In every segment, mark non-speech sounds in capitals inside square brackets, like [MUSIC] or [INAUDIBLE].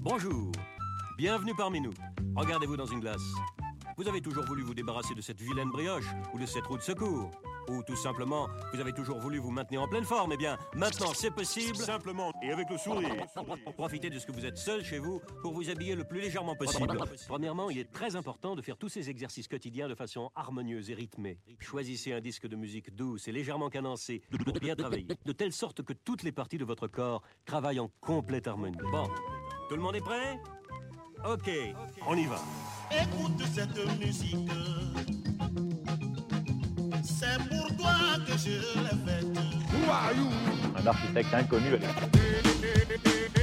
Bonjour. Bienvenue parmi nous. Regardez-vous dans une glace. Vous avez toujours voulu vous débarrasser de cette vilaine brioche ou de cette roue de secours. Ou tout simplement, vous avez toujours voulu vous maintenir en pleine forme. Eh bien, maintenant, c'est possible. Simplement et avec le sourire. Profitez de ce que vous êtes seul chez vous pour vous habiller le plus légèrement possible. Premièrement, il est très important de faire tous ces exercices quotidiens de façon harmonieuse et rythmée. Choisissez un disque de musique douce et légèrement cadencé pour bien travailler, de telle sorte que toutes les parties de votre corps travaillent en complète harmonie. Bon, tout le monde est prêt? Ok, on y va. Écoute cette musique. C'est pour toi que je l'ai faite. Un architecte inconnu [LAUGHS]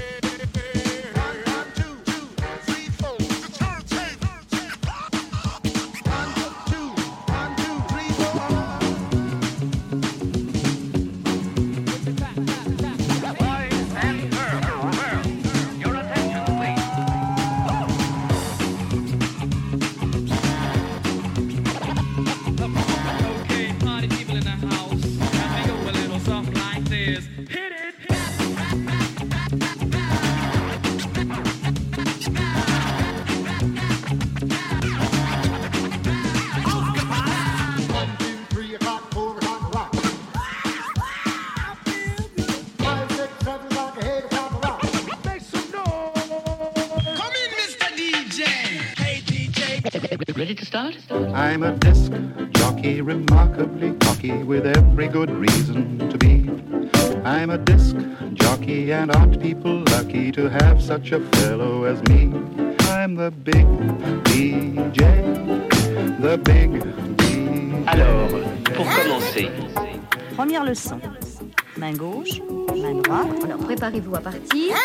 aren't people lucky to have such a fellow as me? I'm the big DJ, the big DJ. Alors, pour commencer, Première leçon. Main gauche, main droite. Alors préparez-vous à partir.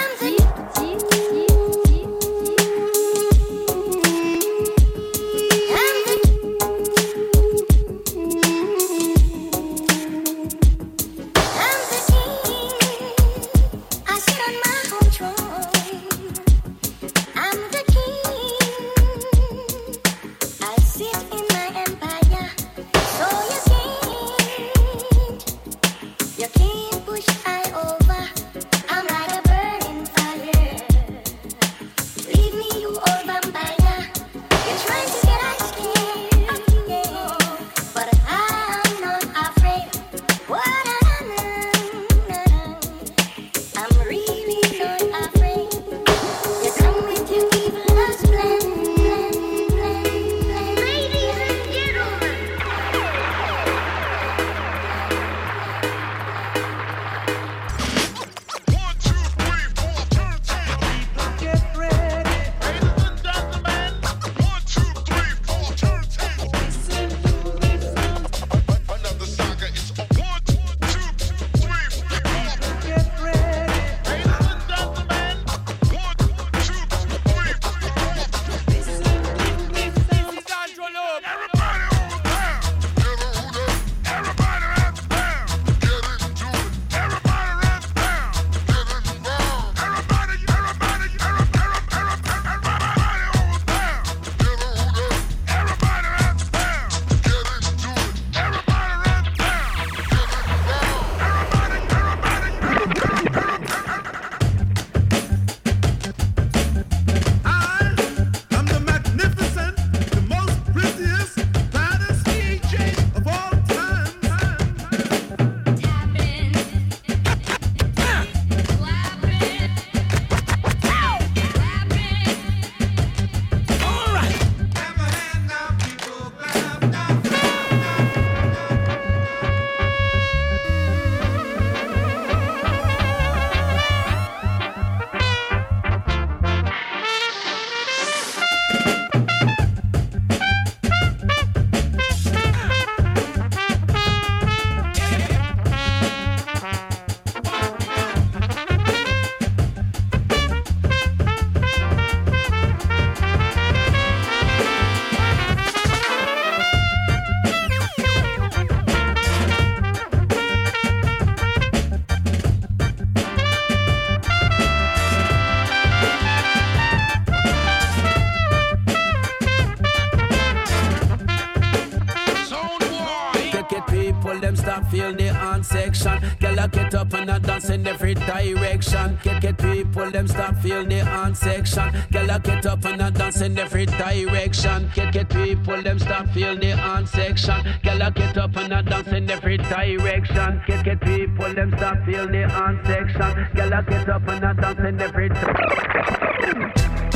Dance in every direction. Get get people them start feel the hand section. Girl, I get up and I dance in every direction. Get get people them start feel the hand section. Girl, I get up and I dance in every direction. Get get people them start feel the hand section. Girl, I get up and I dance in every direction.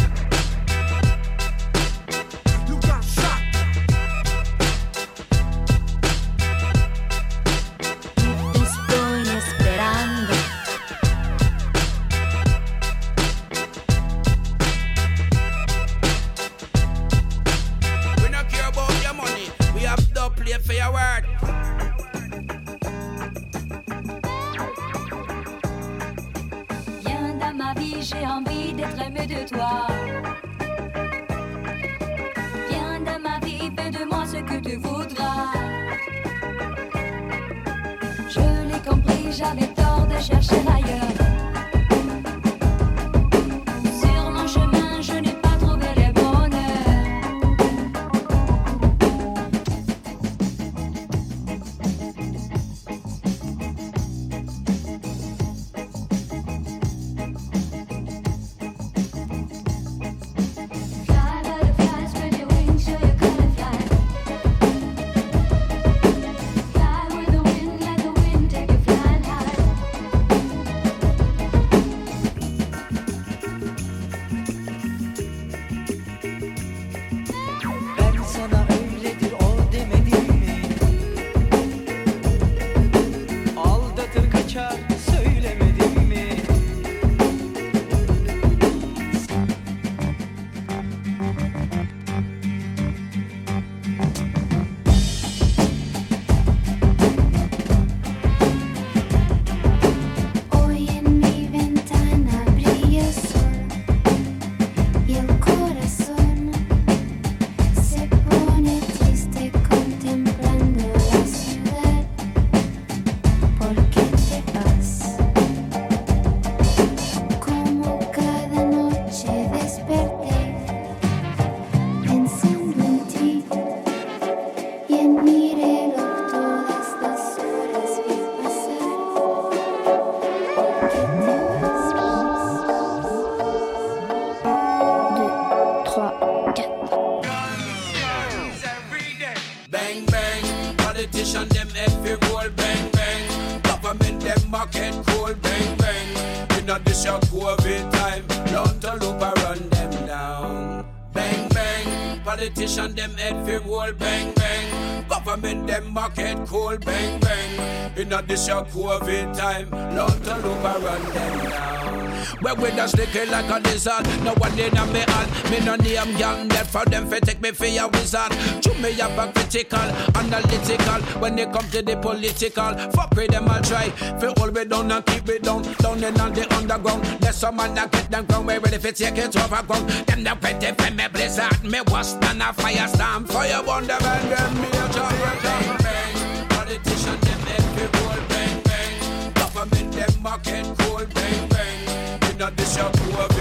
Critical, analytical. When they come to the political, fuck with them I'll try. Fi hold me down and keep me down, down in on the underground. There's some man that get them ground. We ready fi take it over ground. Them that ready for me blizzard. Me worse than a firestorm. Fire wonder man them me a joy. Bang bang, politician them every roll bang bang. Government them market cool bang bang. In a this your COVID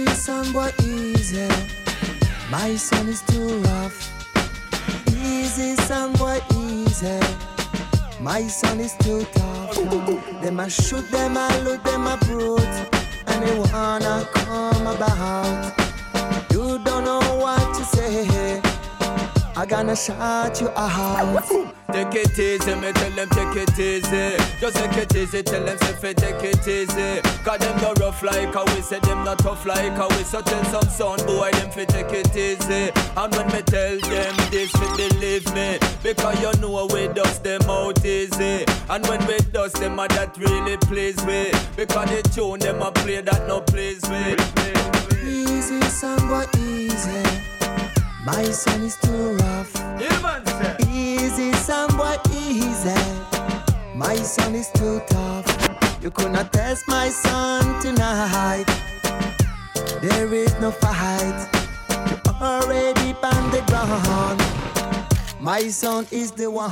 Easy son boy easy My son is too rough. Easy son boy easy My son is too tough. Them a shoot, them a loot, them a brute. And they wanna come about. You don't know what to say I gonna shout you out Take it easy, me tell them take it easy. Just take it easy, tell them say fi take it easy. Cause them no rough like how we say them not tough like how we so tell some son boy them fi take it easy. And when me tell them this, fi believe me. Because you know we dust them out easy. And when we dust them, a that really please me. Because the tune them a play that no please me. Easy son boy easy My son is too rough. Easy son boy easy. My son is too tough. You could not test my son tonight. There is no fight. You already on the ground. My son is the one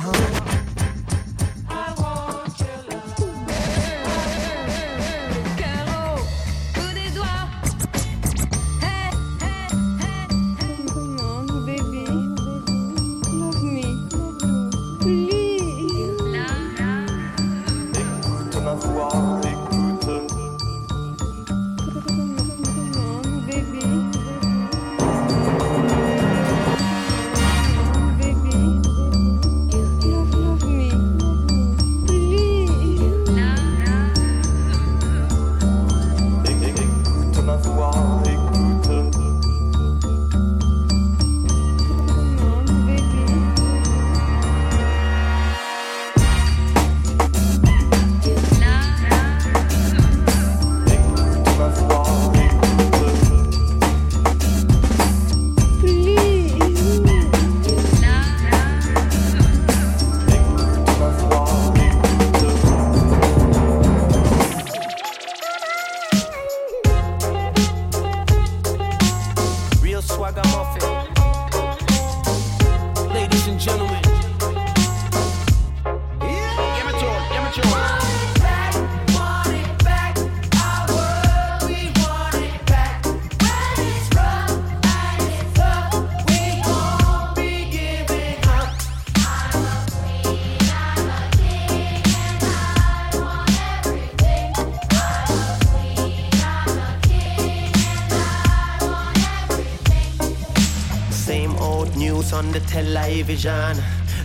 on the television.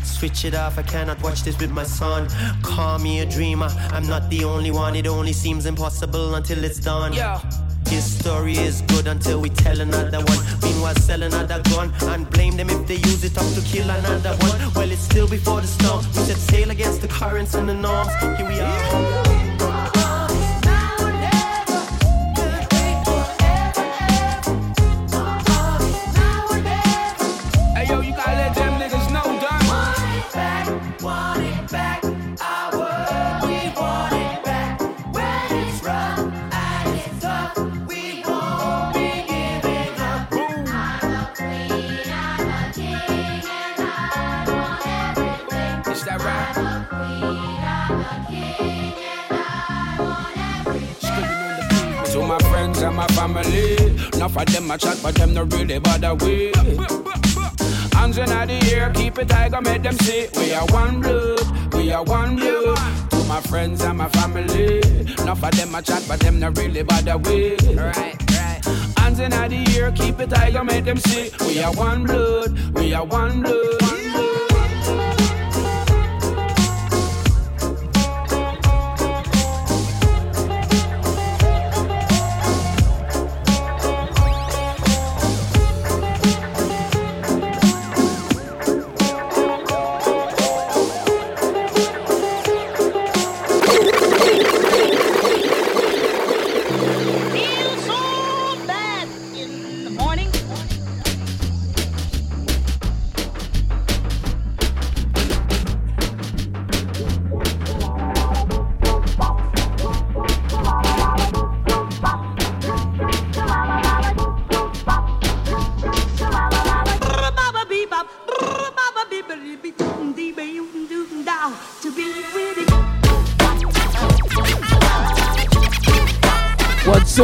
Switch it off, I cannot watch this with my son. Call me a dreamer, I'm not the only one. It only seems impossible until it's done. Yeah. His story is good until we tell another one. Meanwhile, sell another gun and blame them if they use it up to kill another one. Well, it's still before the storm. We set sail against the currents and the norms. Here we are. Family, enough of them a chat, but them not really bother we. Hands in the air, keep it tiger, make them see we are one blood, we are one blood. To my friends and my family, enough of them a chat, but them not really bother we. Right, right. Hands in the air, keep it tiger, make them see we are one blood, we are one blood.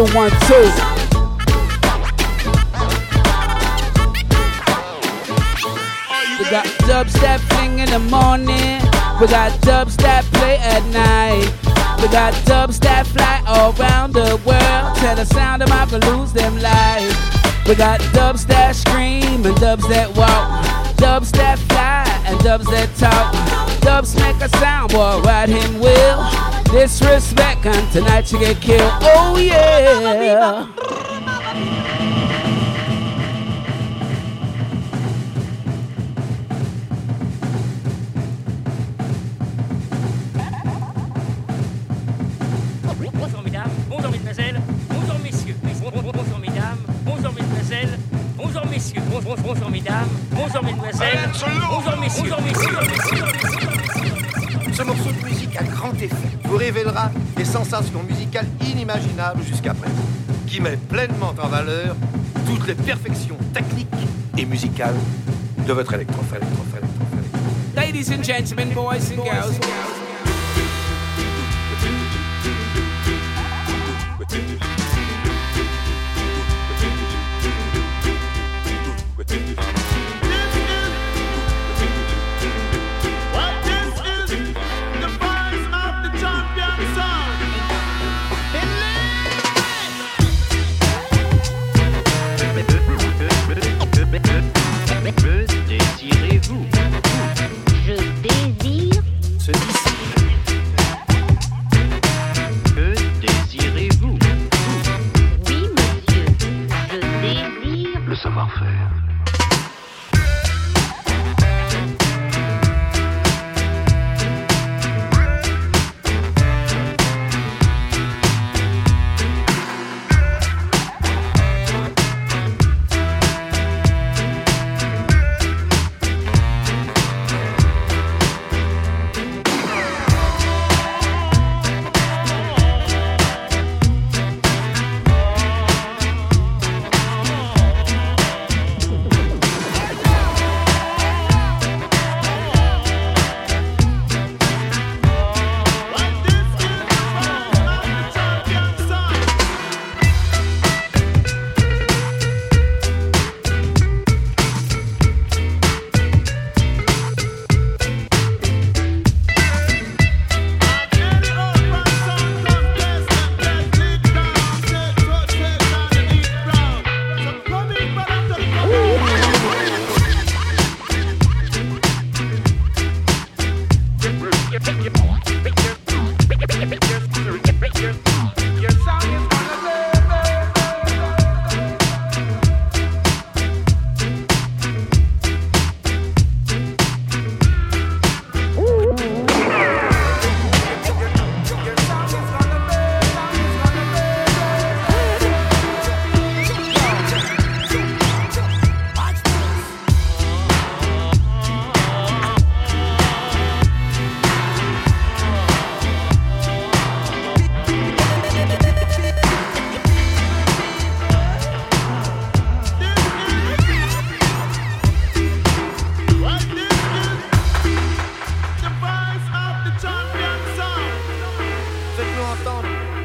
Two, one, two. We got dubstep fling in the morning. We got dubstep play at night. We got dubstep fly all around the world. Tell the sound of my lose them life. We got dubstep scream and dubstep walk. Dubstep fly and dubstep talk. Dubs make a sound, boy, ride him will. Disrespect, and tonight you get killed. Oh yeah. Bonjour mesdames, bonjour mesdemoiselles, bonjour messieurs, bonjour, bonjour mesdames, bonjour mesdemoiselles, bonjour messieurs, bonjour, bonjour mesdames, bonjour mesdemoiselles, bonjour messieurs, bonjour messieurs, bonjour messieurs. Ce morceau de musique à grand effet vous révélera des sensations musicales inimaginables jusqu'à présent, qui met pleinement en valeur toutes les perfections techniques et musicales de votre électrophone. Ladies and gentlemen, boys and girls.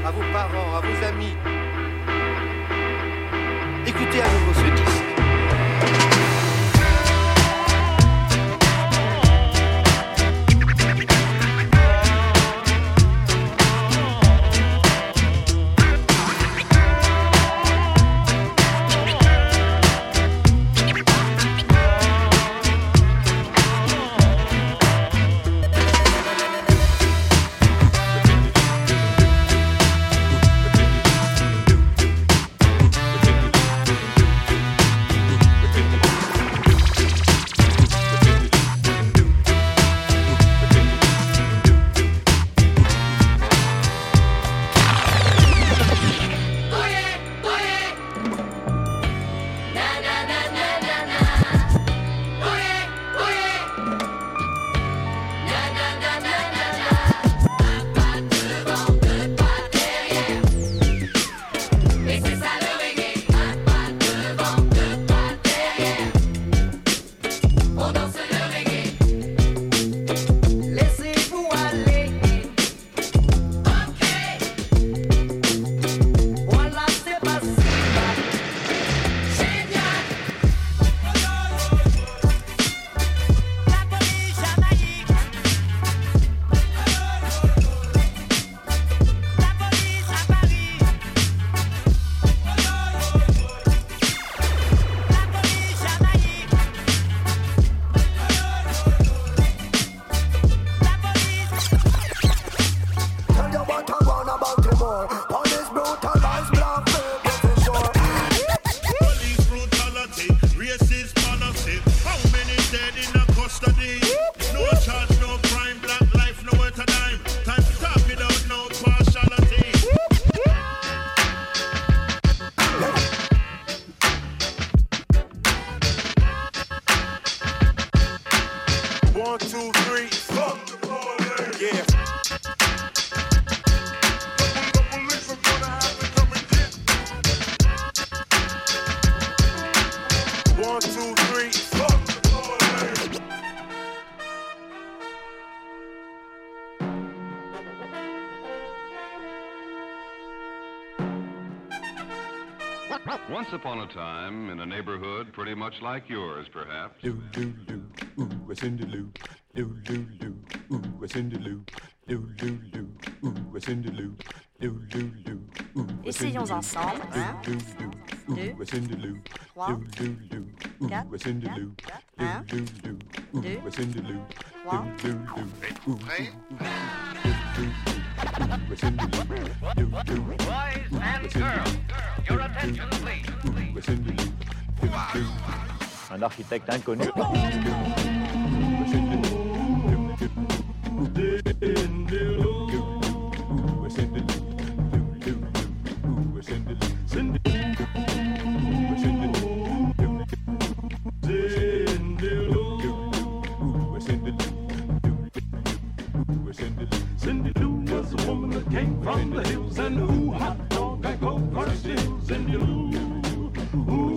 à vos parents, à vos amis. Écoutez à nouveau ce disque. Oh. a neighborhood pretty much like yours, perhaps. Do, do, do, ooh. Do, do, do, ooh. Do, do, do, ooh. Essayons ensemble. Un, deux, trois, quatre, un, deux, your attention please. Un architecte inconnu. came from the hills, and ooh, hot dog, I go first hills, and you ooh.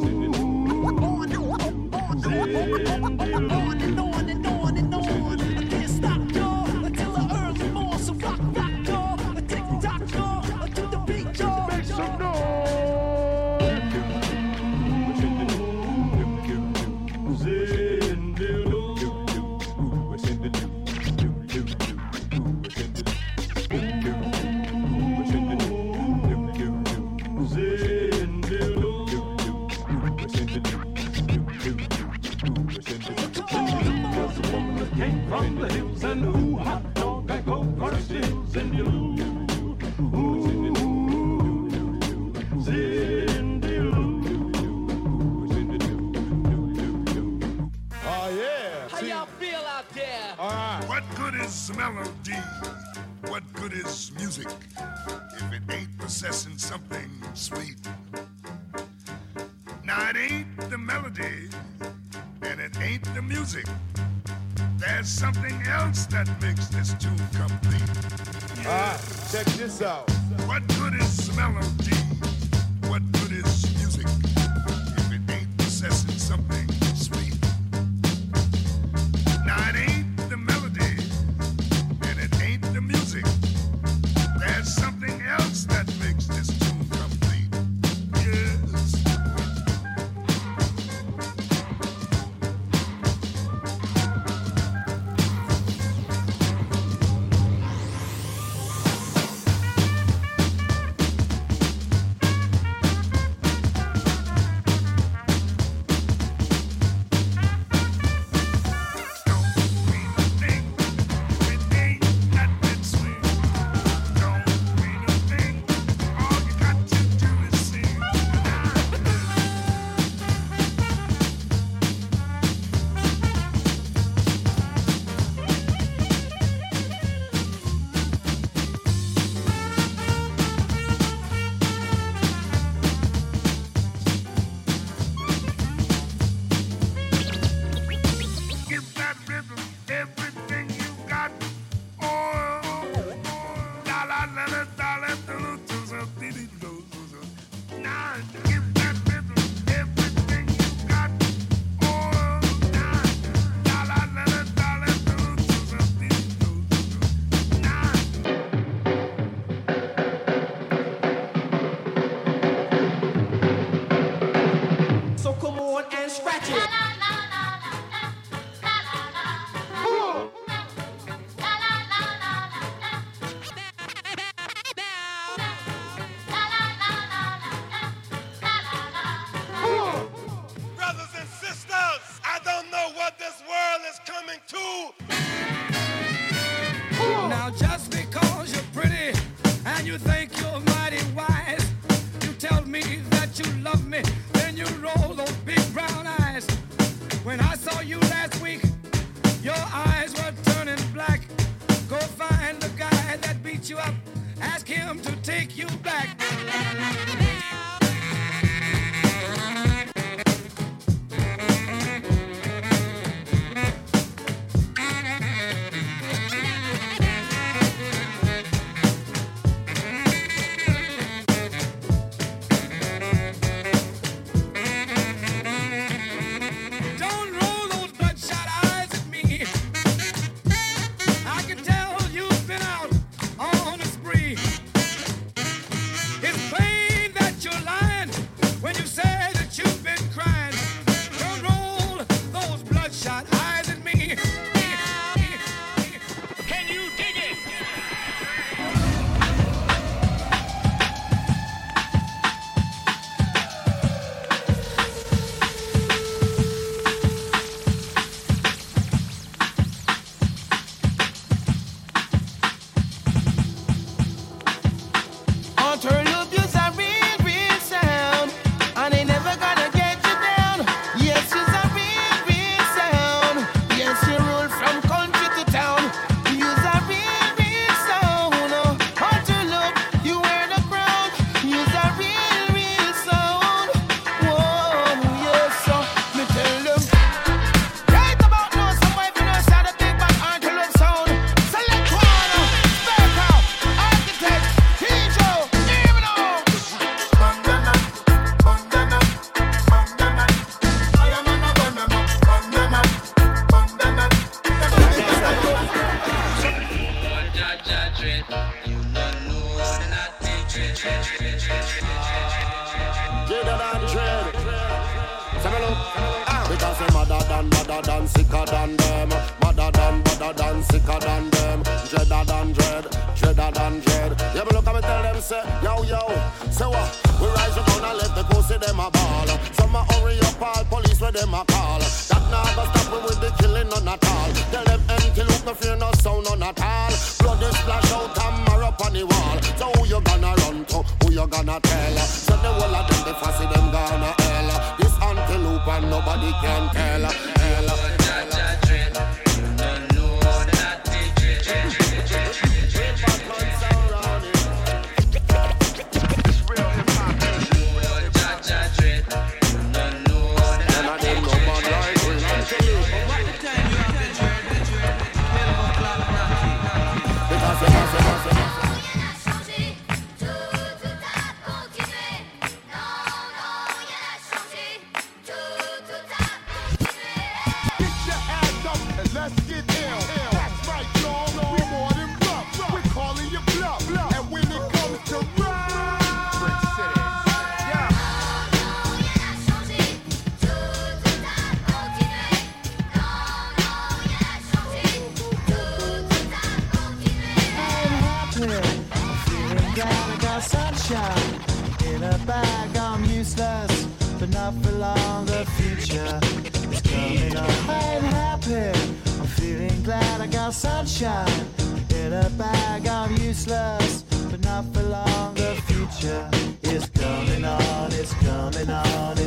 Take you back. Because they madder than, madder than, sicker than them. Madder than, madder than, sicker than them. Dreader than dread, dreader than dread. Yeah, me look at me tell them say, yo, yo. Say what? We rise up and let the pussy them a ball. Some a hurry up all police where them a call. That go stop me with the killing none at all. Tell them empty look no fear no sound none at all. Blood is splash out and mark up on the wall. So who you gonna run to? Who you gonna tell? So the whole of them, the fussy them gonna hell. This antelope and nobody can tell. Hell. I'm but not for long. The future is coming on. I'm happy. I'm feeling glad I got sunshine in a bag. I'm useless, but not for long. The future is coming on. It's coming on.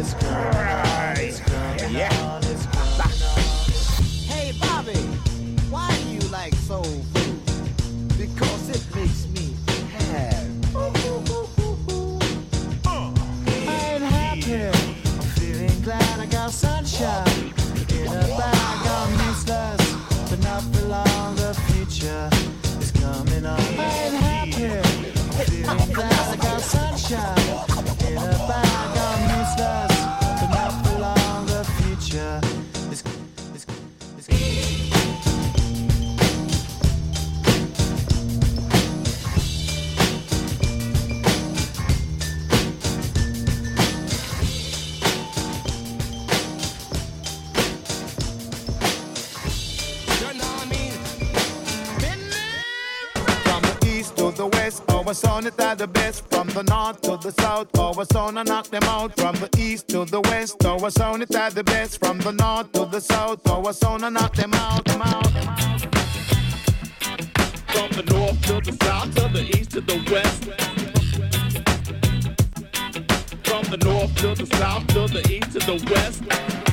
Sound it at the best from the north to the south. Our sound and knock them out from the east to the west. Our sound it at the best from the north to the south. Our sound and knock them out, them out, them out. From the north to the south, to the east to the west. From the north to the south, to the east to the west.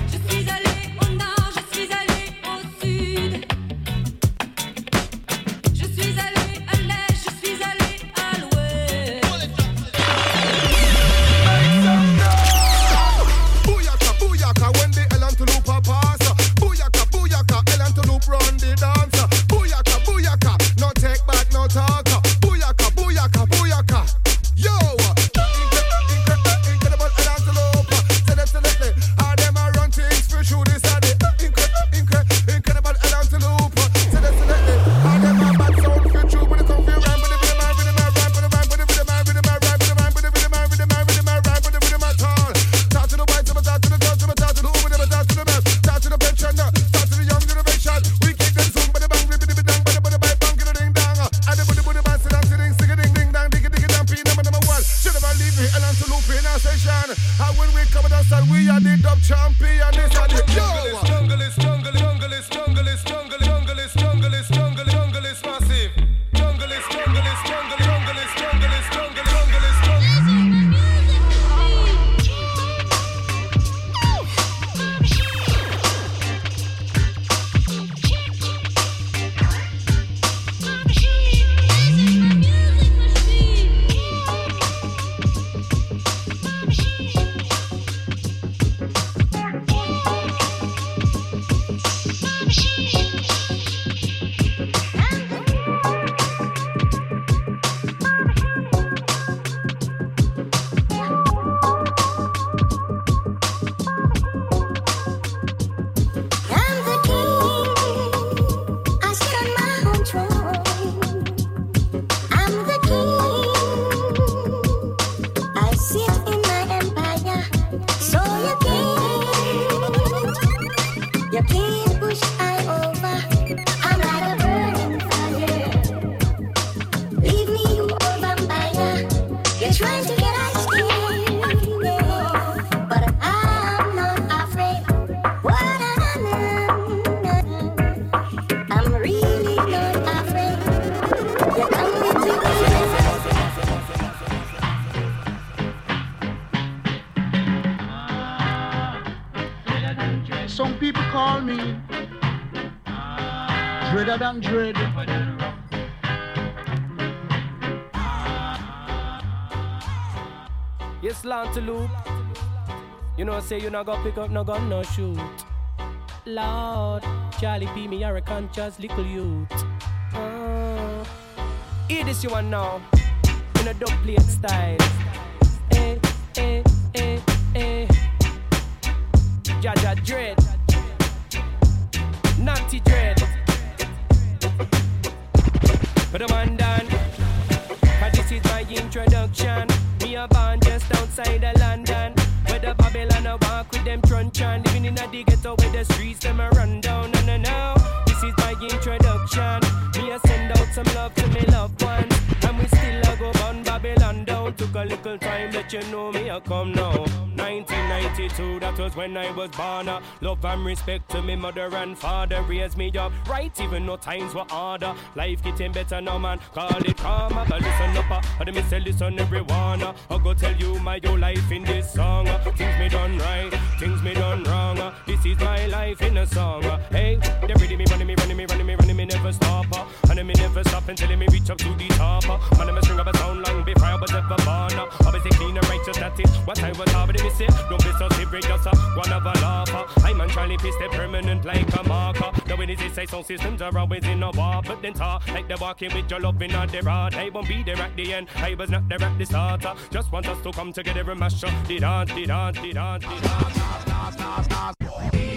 Some people call me Dreader than Dread. Yes, You know, say you not go pick up no gun, no shoot. Lord, Charlie P, me are a conscious little youth. Uh, hear this you want now, in a dub plate style. Eh, eh, eh, eh. Jaja Dread. Naughty Dread. A man time that you know me a come now. 1992, that was when I was born. uh, Love and respect to me mother and father raised me up right, even though times were harder. Life getting better now, man. Call it karma, but listen up. Uh, and me say listen everyone. Uh, I go tell you my your life in this song. Uh, things me done right, things me done wrong. Uh, this is my life in a song. Uh, hey, they ready me running me running me running me running me never stop. Uh, and me never stop until me reach up to the top. Uh, man, I'm a string of a sound long before I was ever born. Uh, obviously clean and righteous, that is what I was me say. Don't be so silly, just a one of a laugher. I'm on Charlie Piss, they permanent like a marker. The way they say sound systems are always in a war, but then talk like they're walking with your love in a the. I won't be there at the end, I was not there at the start. uh. Just want us to come together and mash up the dance, the dance, the dance, the dance.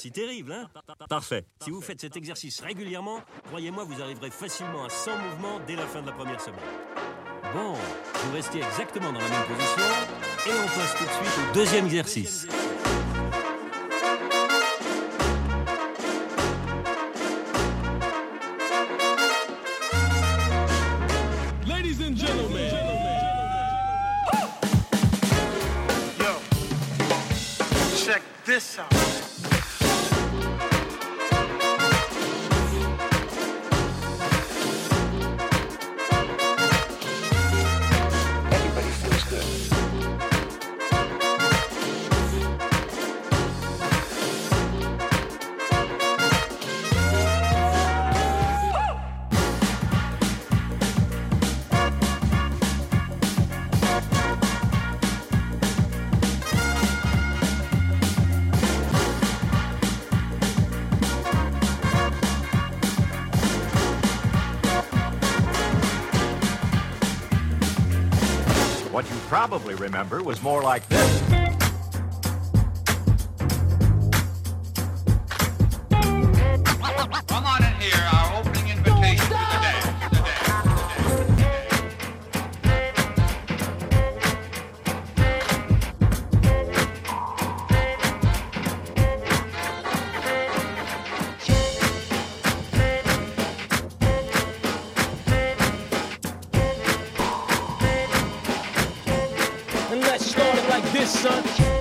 si terrible, hein Parfait. Si vous faites cet exercice régulièrement, croyez-moi, vous arriverez facilement à 100 mouvements dès la fin de la première semaine. Bon, vous restez exactement dans la même position et on passe tout au deuxième exercice. remember, was more like this. this, son.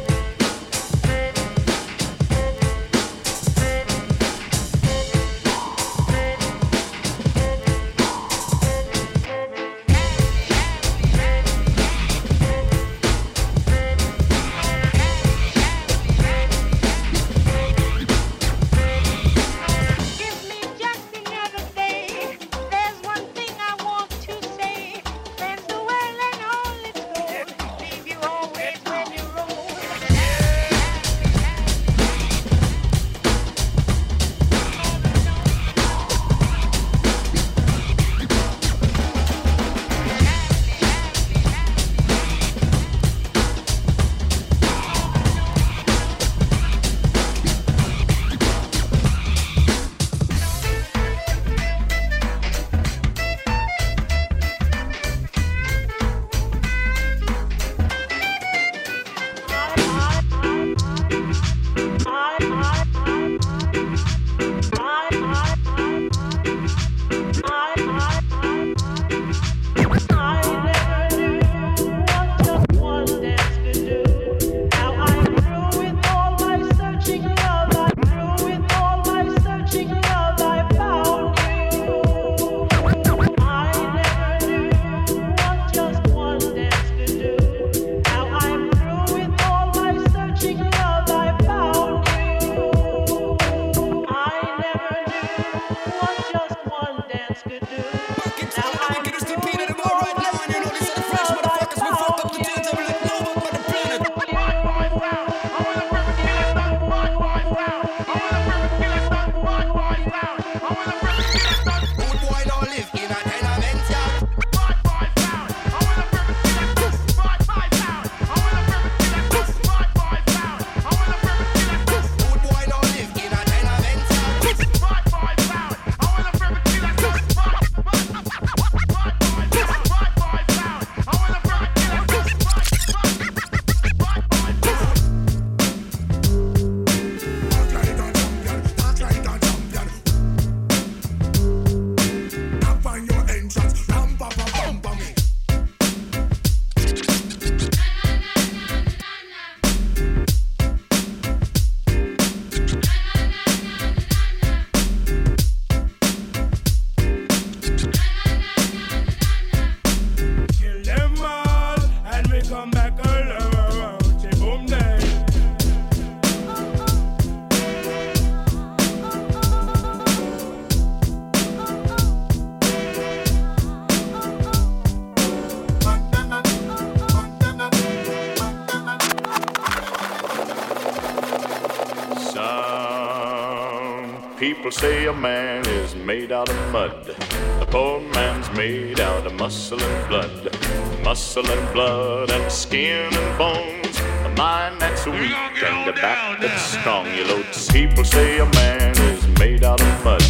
Muscle and blood. Muscle and blood and skin and bones. A mind that's weak and a back that's strong. You loads. People say a man is made out of mud.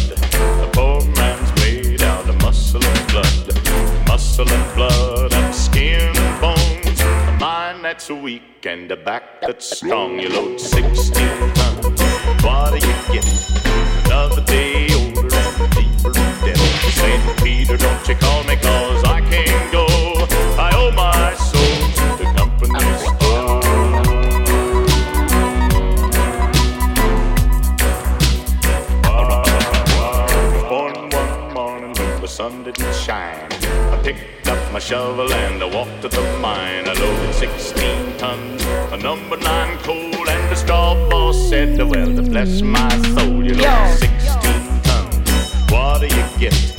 A poor man's made out of muscle and blood. Muscle and blood and skin and bones. A mind that's weak and a back that's strong. You load 16 tons. What do you get? Another day St. Peter, don't you call me cause I can't go. I owe my soul to the company store. Born one morning when the sun didn't shine. I picked up my shovel and I walked to the mine. I loaded 16 tons of number nine coal, and the straw boss said, Well, bless my soul, you load 16 tons. What do you get?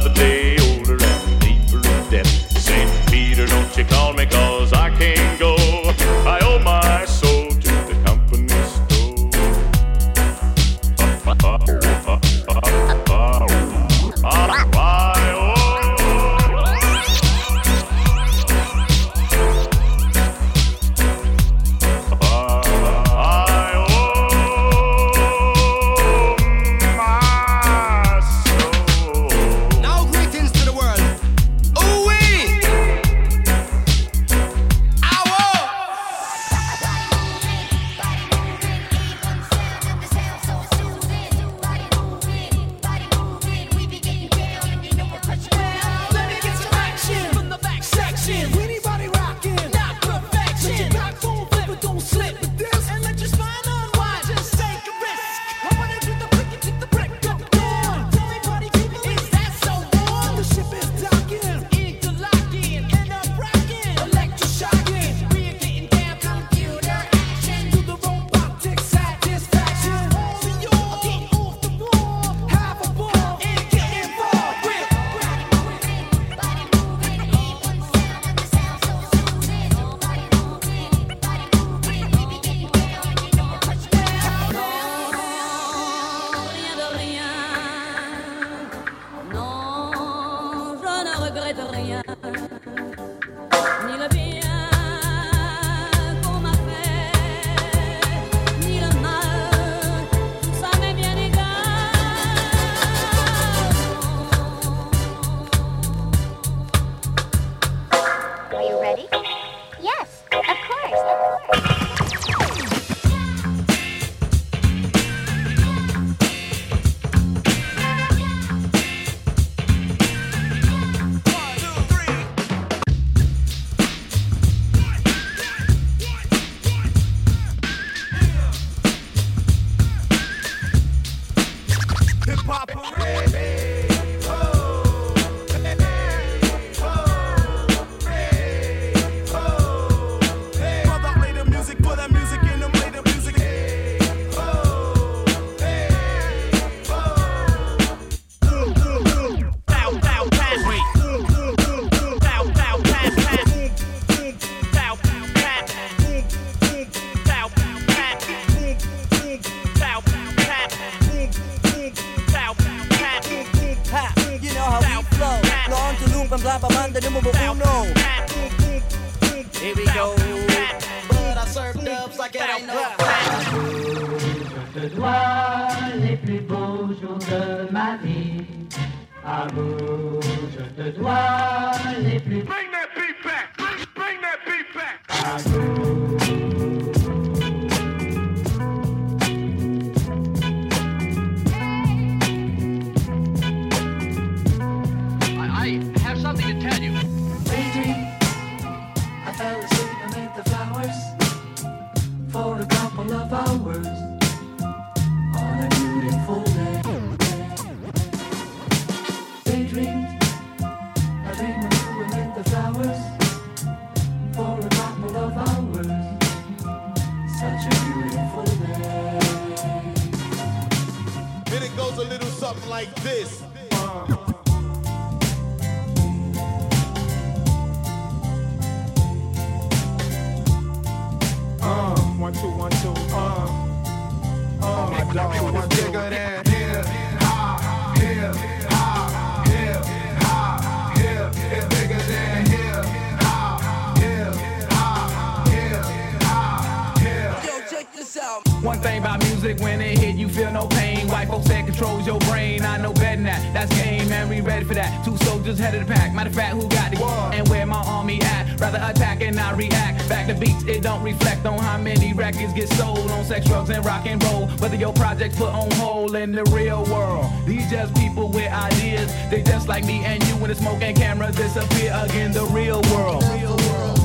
Another day older and deeper in debt. St. Peter, don't you call me cause I can't go. Drums, I banda numero uno. Here we go. But I serve dubs like it ain't no Je te dois les plus beaux jours de ma vie. Amour, je te dois les plus Bring that beat back. Bring, bring that beat back. I, something like this. Uh, one, two, one, two, uh. Uh, my dog was bigger than hip hop, hip hop, hip hop, hip, hip, bigger than hip hop, hip hop, hip hop, hip. Yo, check this out. One thing about music, when it hit, you feel no pain. That controls your brain. I know better than that. That's game, man. We ready for that. Two soldiers head of the pack. Matter of fact, who got the war and where my army at? Rather attack and not react. Back to beats, it don't reflect on how many records get sold on sex, drugs, and rock and roll. Whether your projects put on hold in the real world. These just people with ideas. They just like me and you when the smoke and cameras disappear again. The real world. Uh,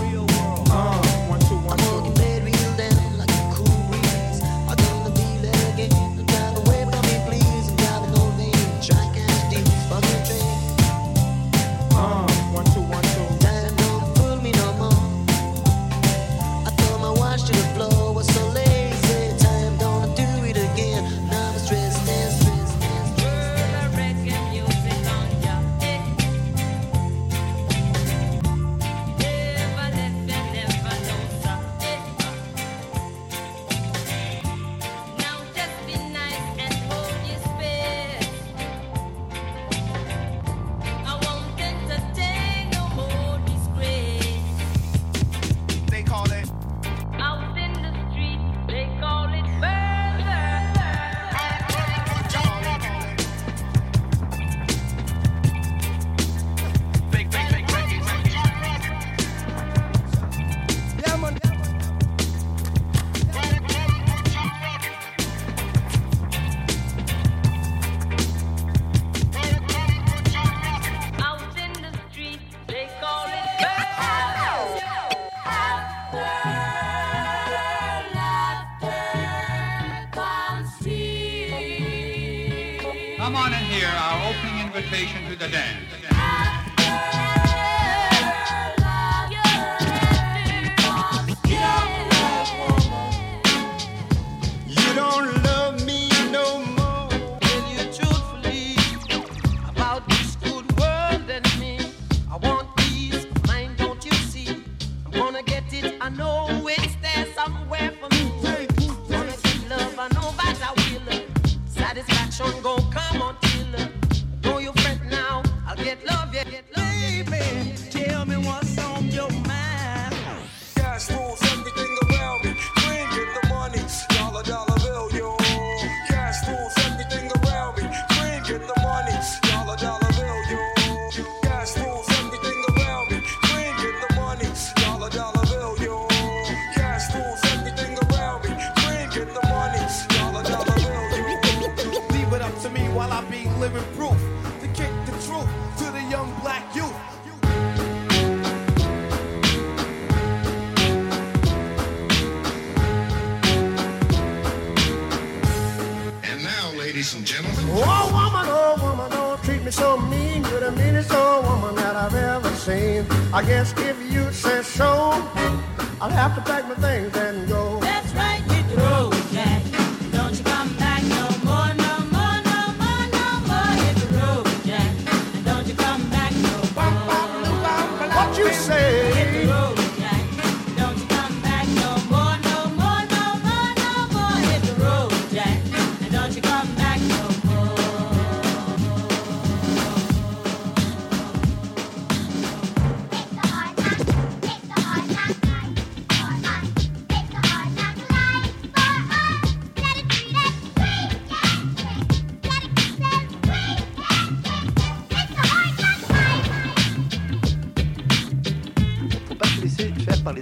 par les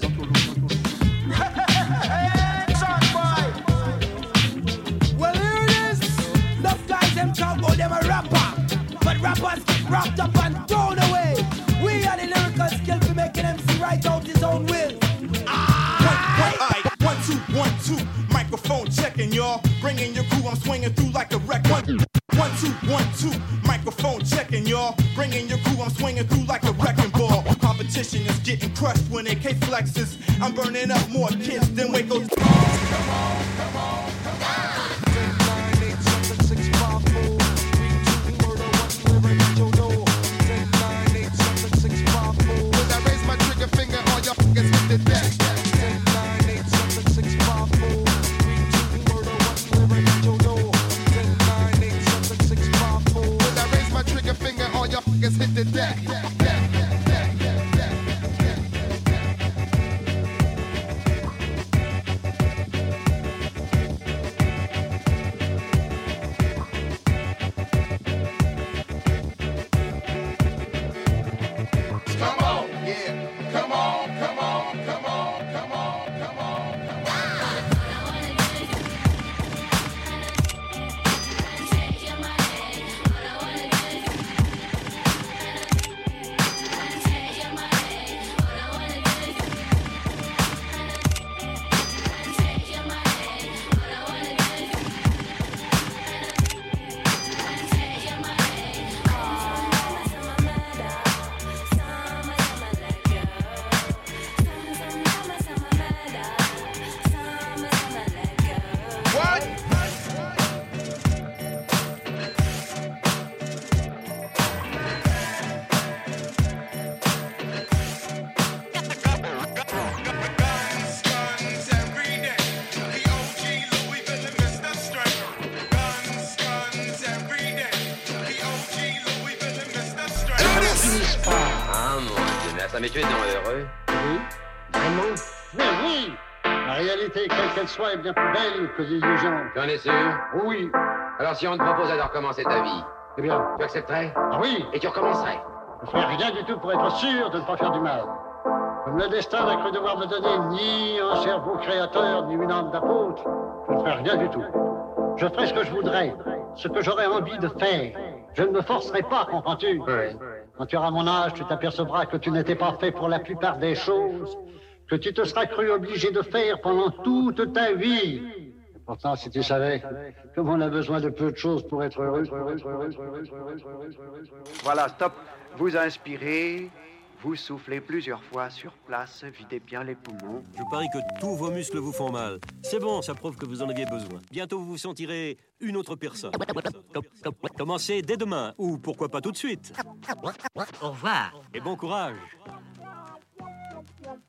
est bien plus belle que l'illusion. Tu en es sûr Oui. Alors si on te proposait de recommencer ta vie, Eh bien, tu accepterais ah oui Et tu recommencerais Je ferai rien du tout pour être sûr de ne pas faire du mal. Comme le destin n'a cru devoir me donner ni un cerveau créateur, ni une âme d'apôtre, je ne ferai rien du tout. Je ferai ce que je voudrais, ce que j'aurais envie de faire. Je ne me forcerai pas, comprends-tu Quand tu auras mon âge, tu t'apercevras que tu n'étais pas fait pour la plupart des choses, que tu te seras cru obligé de faire pendant toute ta vie. Pourtant, si tu savais comme on a besoin de peu de choses pour être heureux. Voilà, stop. Vous inspirez, vous soufflez plusieurs fois sur place, videz bien les poumons. Je parie que tous vos muscles vous font mal. C'est bon, ça prouve que vous en aviez besoin. Bientôt, vous vous sentirez une autre personne. Com- com- Commencez dès demain, ou pourquoi pas tout de suite. Au revoir. Et bon courage. Yeah.